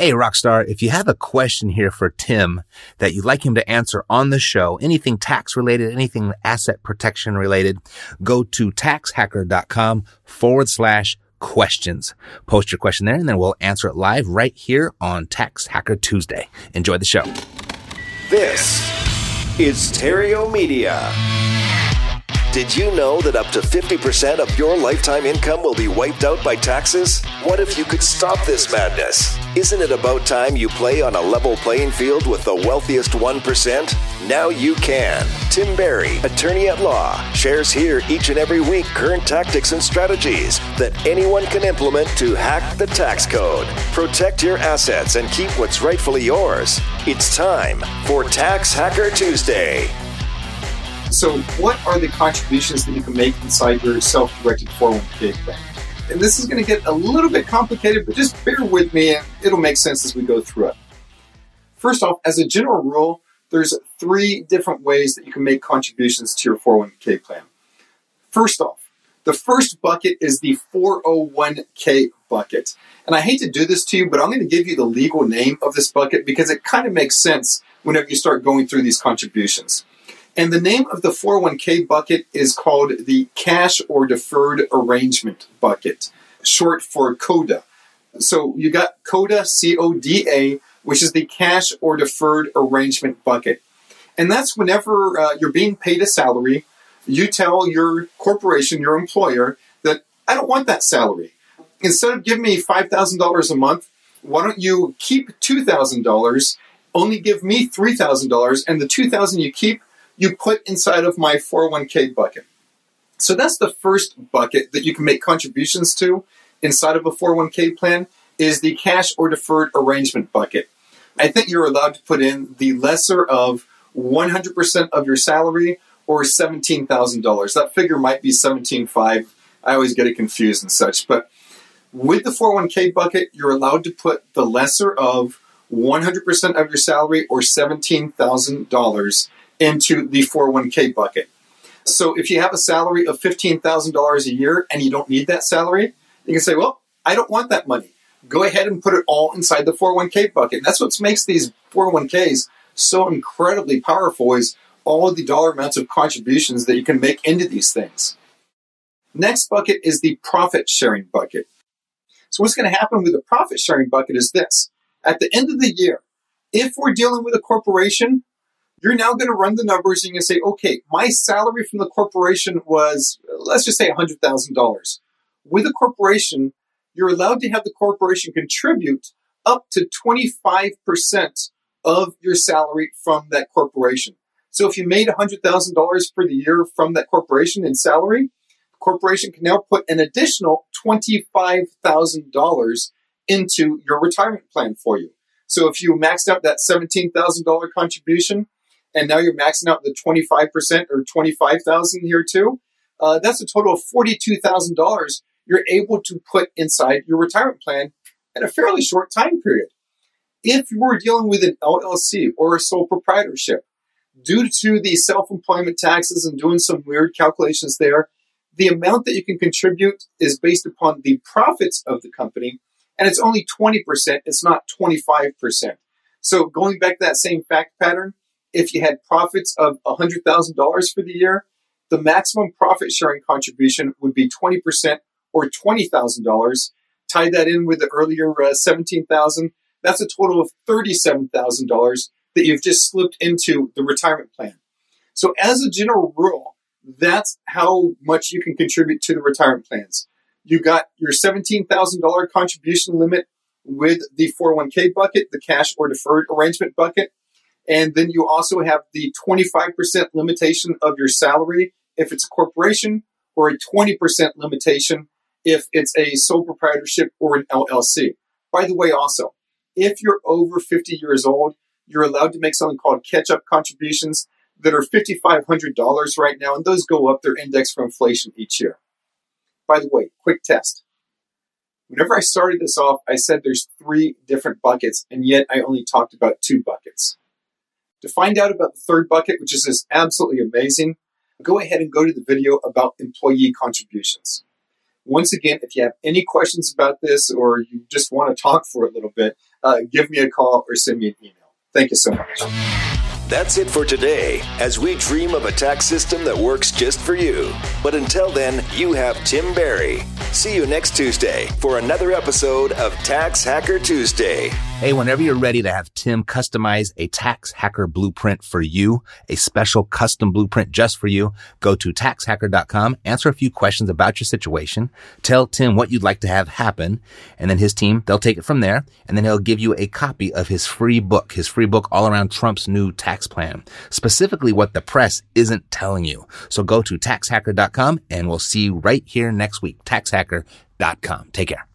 Hey, Rockstar, if you have a question here for Tim that you'd like him to answer on the show, anything tax related, anything asset protection related, go to taxhacker.com forward slash questions. Post your question there and then we'll answer it live right here on Tax Hacker Tuesday. Enjoy the show. This is Theriault Media. Did you know that up to 50% of your lifetime income will be wiped out by taxes? What if you could stop this madness? Isn't it about time you play on a level playing field with the wealthiest 1%? Now you can. Tim Barry, attorney at law, shares here each and every week current tactics and strategies that anyone can implement to hack the tax code, protect your assets, and keep what's rightfully yours. It's time for Tax Hacker Tuesday. So, what are the contributions that you can make inside your self directed 401k plan? And this is going to get a little bit complicated, but just bear with me and it'll make sense as we go through it. First off, as a general rule, there's three different ways that you can make contributions to your 401k plan. First off, the first bucket is the 401k bucket. And I hate to do this to you, but I'm going to give you the legal name of this bucket because it kind of makes sense whenever you start going through these contributions. And the name of the 401k bucket is called the Cash or Deferred Arrangement Bucket, short for CODA. So you got CODA, C O D A, which is the Cash or Deferred Arrangement Bucket. And that's whenever uh, you're being paid a salary, you tell your corporation, your employer, that I don't want that salary. Instead of giving me $5,000 a month, why don't you keep $2,000, only give me $3,000, and the 2000 you keep, you put inside of my 401k bucket. So that's the first bucket that you can make contributions to inside of a 401k plan is the cash or deferred arrangement bucket. I think you're allowed to put in the lesser of 100% of your salary or $17,000. That figure might be 17.5. I always get it confused and such, but with the 401k bucket, you're allowed to put the lesser of 100% of your salary or $17,000 into the 401k bucket. So if you have a salary of $15,000 a year and you don't need that salary, you can say, well, I don't want that money. Go ahead and put it all inside the 401k bucket. And that's what makes these 401ks so incredibly powerful is all of the dollar amounts of contributions that you can make into these things. Next bucket is the profit sharing bucket. So what's going to happen with the profit sharing bucket is this. At the end of the year, if we're dealing with a corporation you're now going to run the numbers and you say, okay, my salary from the corporation was, let's just say $100,000. With a corporation, you're allowed to have the corporation contribute up to 25% of your salary from that corporation. So if you made $100,000 for the year from that corporation in salary, the corporation can now put an additional $25,000 into your retirement plan for you. So if you maxed out that $17,000 contribution, and now you're maxing out the 25% or 25,000 here too, uh, that's a total of $42,000 you're able to put inside your retirement plan in a fairly short time period. If you are dealing with an LLC or a sole proprietorship, due to the self-employment taxes and doing some weird calculations there, the amount that you can contribute is based upon the profits of the company, and it's only 20%, it's not 25%. So going back to that same fact pattern, if you had profits of $100,000 for the year, the maximum profit sharing contribution would be 20% or $20,000. Tie that in with the earlier uh, 17,000, that's a total of $37,000 that you've just slipped into the retirement plan. So as a general rule, that's how much you can contribute to the retirement plans. You got your $17,000 contribution limit with the 401k bucket, the cash or deferred arrangement bucket. And then you also have the 25% limitation of your salary if it's a corporation or a 20% limitation if it's a sole proprietorship or an LLC. By the way, also, if you're over 50 years old, you're allowed to make something called catch up contributions that are $5,500 right now, and those go up. They're indexed for inflation each year. By the way, quick test. Whenever I started this off, I said there's three different buckets, and yet I only talked about two buckets. To find out about the third bucket, which is just absolutely amazing, go ahead and go to the video about employee contributions. Once again, if you have any questions about this or you just want to talk for a little bit, uh, give me a call or send me an email. Thank you so much. That's it for today as we dream of a tax system that works just for you. But until then, you have Tim Barry. See you next Tuesday for another episode of Tax Hacker Tuesday. Hey, whenever you're ready to have Tim customize a tax hacker blueprint for you, a special custom blueprint just for you, go to taxhacker.com, answer a few questions about your situation, tell Tim what you'd like to have happen, and then his team, they'll take it from there, and then he'll give you a copy of his free book, his free book all around Trump's new tax plan, specifically what the press isn't telling you. So go to taxhacker.com and we'll see you right here next week. Taxhacker.com. Take care.